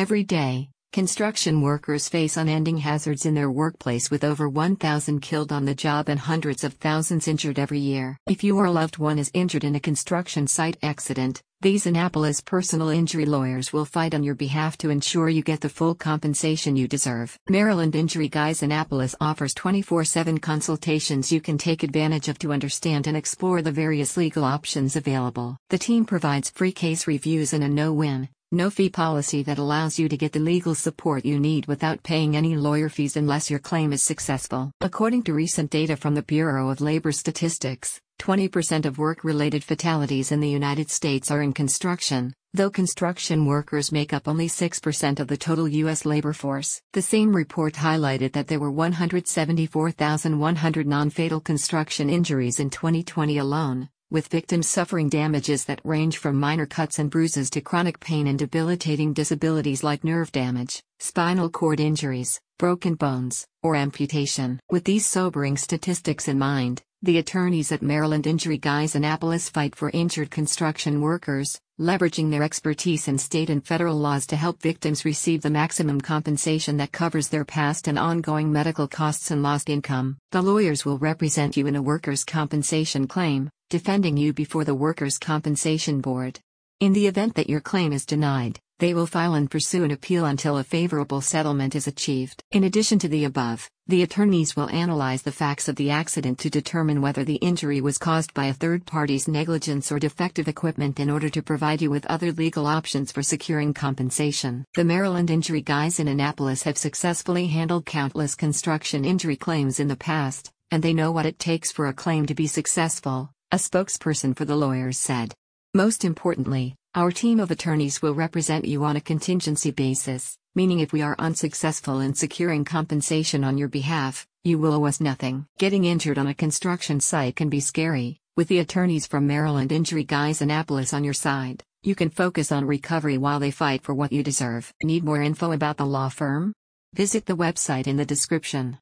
Every day, construction workers face unending hazards in their workplace with over 1,000 killed on the job and hundreds of thousands injured every year. If you or loved one is injured in a construction site accident, these Annapolis personal injury lawyers will fight on your behalf to ensure you get the full compensation you deserve. Maryland Injury Guys Annapolis offers 24 7 consultations you can take advantage of to understand and explore the various legal options available. The team provides free case reviews and a no win, no fee policy that allows you to get the legal support you need without paying any lawyer fees unless your claim is successful. According to recent data from the Bureau of Labor Statistics, 20% of work related fatalities in the United States are in construction, though construction workers make up only 6% of the total U.S. labor force. The same report highlighted that there were 174,100 non fatal construction injuries in 2020 alone, with victims suffering damages that range from minor cuts and bruises to chronic pain and debilitating disabilities like nerve damage, spinal cord injuries, broken bones, or amputation. With these sobering statistics in mind, the attorneys at Maryland Injury Guys Annapolis fight for injured construction workers, leveraging their expertise in state and federal laws to help victims receive the maximum compensation that covers their past and ongoing medical costs and lost income. The lawyers will represent you in a workers' compensation claim, defending you before the Workers' Compensation Board. In the event that your claim is denied, they will file and pursue an appeal until a favorable settlement is achieved. In addition to the above, the attorneys will analyze the facts of the accident to determine whether the injury was caused by a third party's negligence or defective equipment in order to provide you with other legal options for securing compensation. The Maryland Injury Guys in Annapolis have successfully handled countless construction injury claims in the past, and they know what it takes for a claim to be successful, a spokesperson for the lawyers said. Most importantly, our team of attorneys will represent you on a contingency basis, meaning if we are unsuccessful in securing compensation on your behalf, you will owe us nothing. Getting injured on a construction site can be scary, with the attorneys from Maryland Injury Guys Annapolis on your side. You can focus on recovery while they fight for what you deserve. Need more info about the law firm? Visit the website in the description.